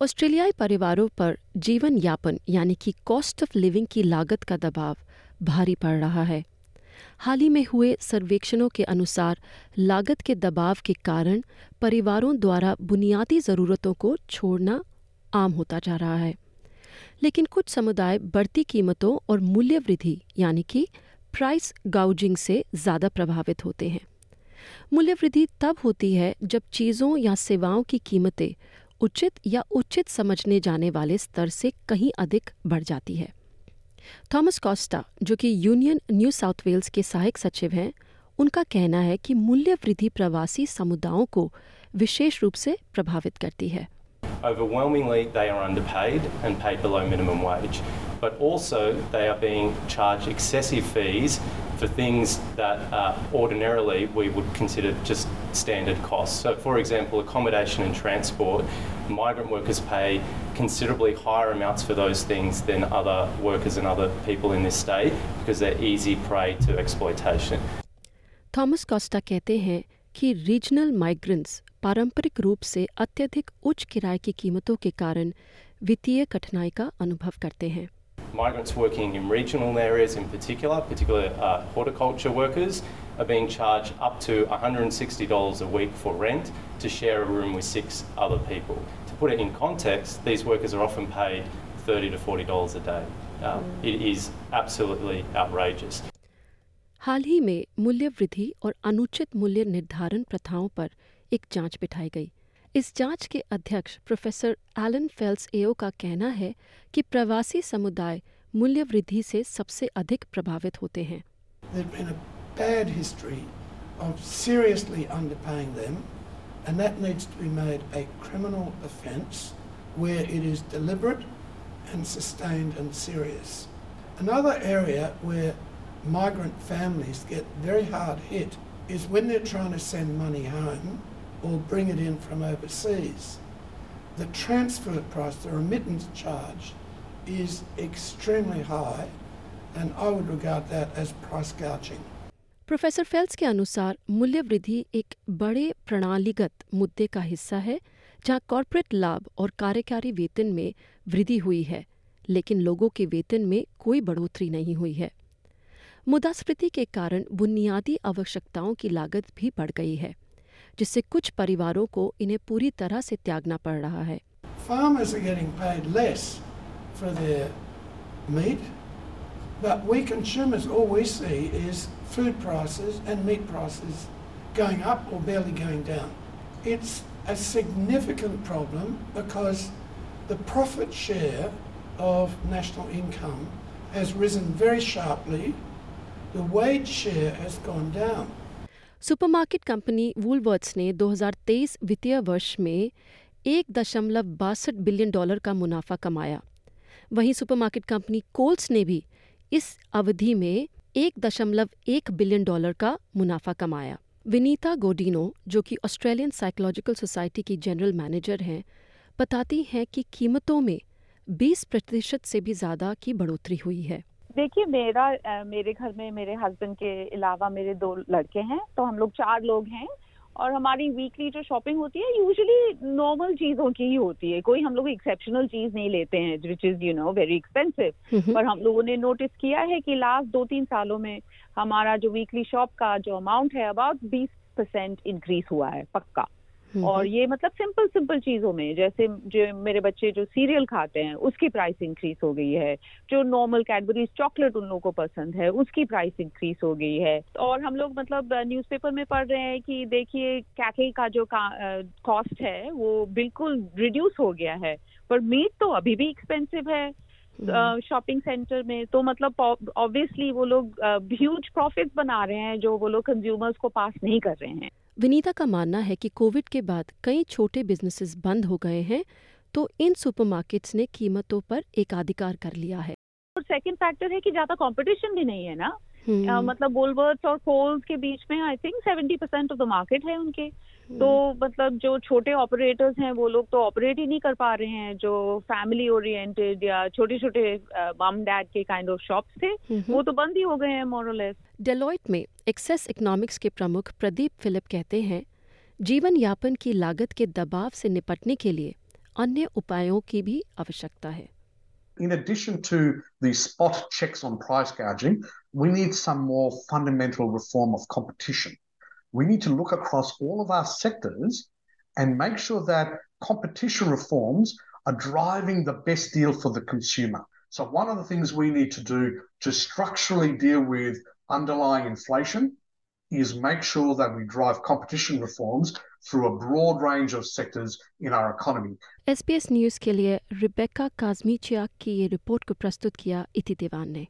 ऑस्ट्रेलियाई परिवारों पर जीवन यापन यानी कि कॉस्ट ऑफ़ लिविंग की लागत का दबाव भारी पड़ रहा है। हाल ही में हुए सर्वेक्षणों के अनुसार लागत के दबाव के कारण परिवारों द्वारा बुनियादी ज़रूरतों को छोड़ना आम होता जा रहा है। लेकिन कुछ समुदाय बढ़ती कीमतों और मूल्य वृद्धि, यानी कि प्राइस गाउजिंग से ज़्यादा प्रभावित होते हैं। मूल्य वृद्धि तब होती है जब चीज़ों या सेवाओं की कीमतें उचित या उचित समझने जाने वाले स्तर से कहीं अधिक बढ़ जाती है थॉमस कॉस्टा जो कि यूनियन न्यू साउथ वेल्स के सहायक सचिव हैं उनका कहना है कि मूल्य वृद्धि प्रवासी समुदायों को विशेष रूप से प्रभावित करती है Overwhelmingly, they are underpaid and paid below minimum wage. But also, they are being charged excessive fees for things that uh, ordinarily we would consider just standard costs. So, for example, accommodation and transport, migrant workers pay considerably higher amounts for those things than other workers and other people in this state because they're easy prey to exploitation. Thomas Costa कहते हैं कि regional migrants पारंपरिक रूप से अत्यधिक उच्च किराए की कीमतों के कारण वित्तीय कठिनाई का अनुभव करते हैं Migrants working in regional areas in particular, particularly uh, horticulture workers, are being charged up to $160 a week for rent to share a room with six other people. To put it in context, these workers are often paid $30 to $40 a day. Um, It is absolutely outrageous. हाल ही में मूल्य वृद्धि और अनुचित मूल्य निर्धारण प्रथाओं पर एक जांच बिठाई गई इस जाँच के अध्यक्ष प्रोफेसर एलन फेल्स एओ का कहना है कि प्रवासी समुदाय मूल्य वृद्धि से सबसे अधिक प्रभावित होते हैं bad history of seriously underpaying them, and that needs to be made a criminal offence where it is deliberate and sustained and serious. Another area where migrant families get very hard hit is when they're trying to send money home or bring it in from overseas. The transfer price, the remittance charge, is extremely high, and I would regard that as price gouging. Professor Fels के अनुसार मूल्य वृद्धि एक बड़े प्रणालीगत मुद्दे का हिस्सा है जहाँ कॉरपोरेट लाभ और कार्यकारी वेतन में वृद्धि हुई है लेकिन लोगों के वेतन में कोई बढ़ोतरी नहीं हुई है मुद्रास्फीति के कारण बुनियादी आवश्यकताओं की लागत भी बढ़ गई है जिससे कुछ परिवारों को इन्हें पूरी तरह से त्यागना पड़ रहा है Farmers are getting paid less for their meat, but we consumers, all we see is food prices and meat prices going up or barely going down. It's a significant problem because the profit share of national income has risen very sharply. The wage share has gone down. Supermarket company Woolworths ने 2023 वित्तीय वर्ष में एक दशमलव बासठ billion dollar का मुनाफा कमाया। वहीं सुपरमार्केट कंपनी कोल्स ने भी इस अवधि में एक दशमलव एक बिलियन डॉलर का मुनाफा कमाया। विनीता गोडिनो, जो कि ऑस्ट्रेलियन साइकोलॉजिकल सोसाइटी की जनरल मैनेजर हैं, बताती हैं कि कीमतों में 20 प्रतिशत से भी ज़्यादा की बढ़ोतरी हुई है। देखिए मेरा मेरे घर में मेरे हस्बैंड के अलावा मेरे दो लड़के हैं तो हम लोग चार लोग हैं और हमारी वीकली जो शॉपिंग होती है यूजुअली नॉर्मल चीज़ों की ही होती है। कोई हम लोग एक्सेप्शनल चीज़ नहीं लेते हैं which is you know very expensive पर हम लोगों ने नोटिस किया है कि लास्ट दो तीन सालों में हमारा जो वीकली शॉप का जो अमाउंट है अबाउट बीस परसेंट इंक्रीज हुआ है पक्का। और ये मतलब सिंपल सिंपल चीज़ों में जैसे जो मेरे बच्चे जो सीरियल खाते हैं उसकी प्राइस इंक्रीज हो गई है। जो नॉर्मल कैडबरीज चॉकलेट उन लोगों को पसंद है उसकी प्राइस इंक्रीज हो गई है। और हम लोग मतलब न्यूज़पेपर में पढ़ रहे हैं कि देखिए कैटल का जो कॉस्ट है वो बिल्कुल रिड्यूस हो गया है। पर मीट तो अभी भी एक्सपेंसिव है शॉपिंग uh, सेंटर में। तो मतलब ऑब्वियसली वो लोग ह्यूज प्रॉफिट बना रहे हैं जो वो लोग कंज्यूमर्स को पास नहीं कर रहे हैं। विनीता का मानना है कि कोविड के बाद कई छोटे बिजनेसेस बंद हो गए हैं तो इन सुपरमार्केट्स ने कीमतों पर एकाधिकार कर लिया है। और सेकंड फैक्टर है कि ज़्यादा कंपटीशन भी नहीं है ना। हम्म, अ, मतलब बोलवर्ड्स और कोल्स के बीच में I think seventy percent of the market है उनके। तो मतलब जो छोटे ऑपरेटर्स हैं वो लोग तो ऑपरेट ही नहीं कर पा रहे हैं जो फैमिली ओरिएंटेड या छोटे छोटे मम डैड के काइंड ऑफ़ शॉप्स थे वो तो बंद ही हो गए हैं मोरलेस डेलॉइट में एक्सेस इकोनॉमिक्स के प्रमुख प्रदीप फिलिप कहते हैं जीवन यापन की लागत के दबाव से निपटने के लिए अन्य उपायों की भी आवश्यकता है। In addition to the spot checks on price gouging, we need some more fundamental reform of competition. We need to look across all of our sectors and make sure that competition reforms are driving the best deal for the consumer. So, one of the things we need to do to structurally deal with underlying inflation is make sure that we drive competition reforms through a broad range of sectors in our economy. SBS news के लिए Rebecca काजमीचिया की ये report को प्रस्तुत किया इति दीवान ने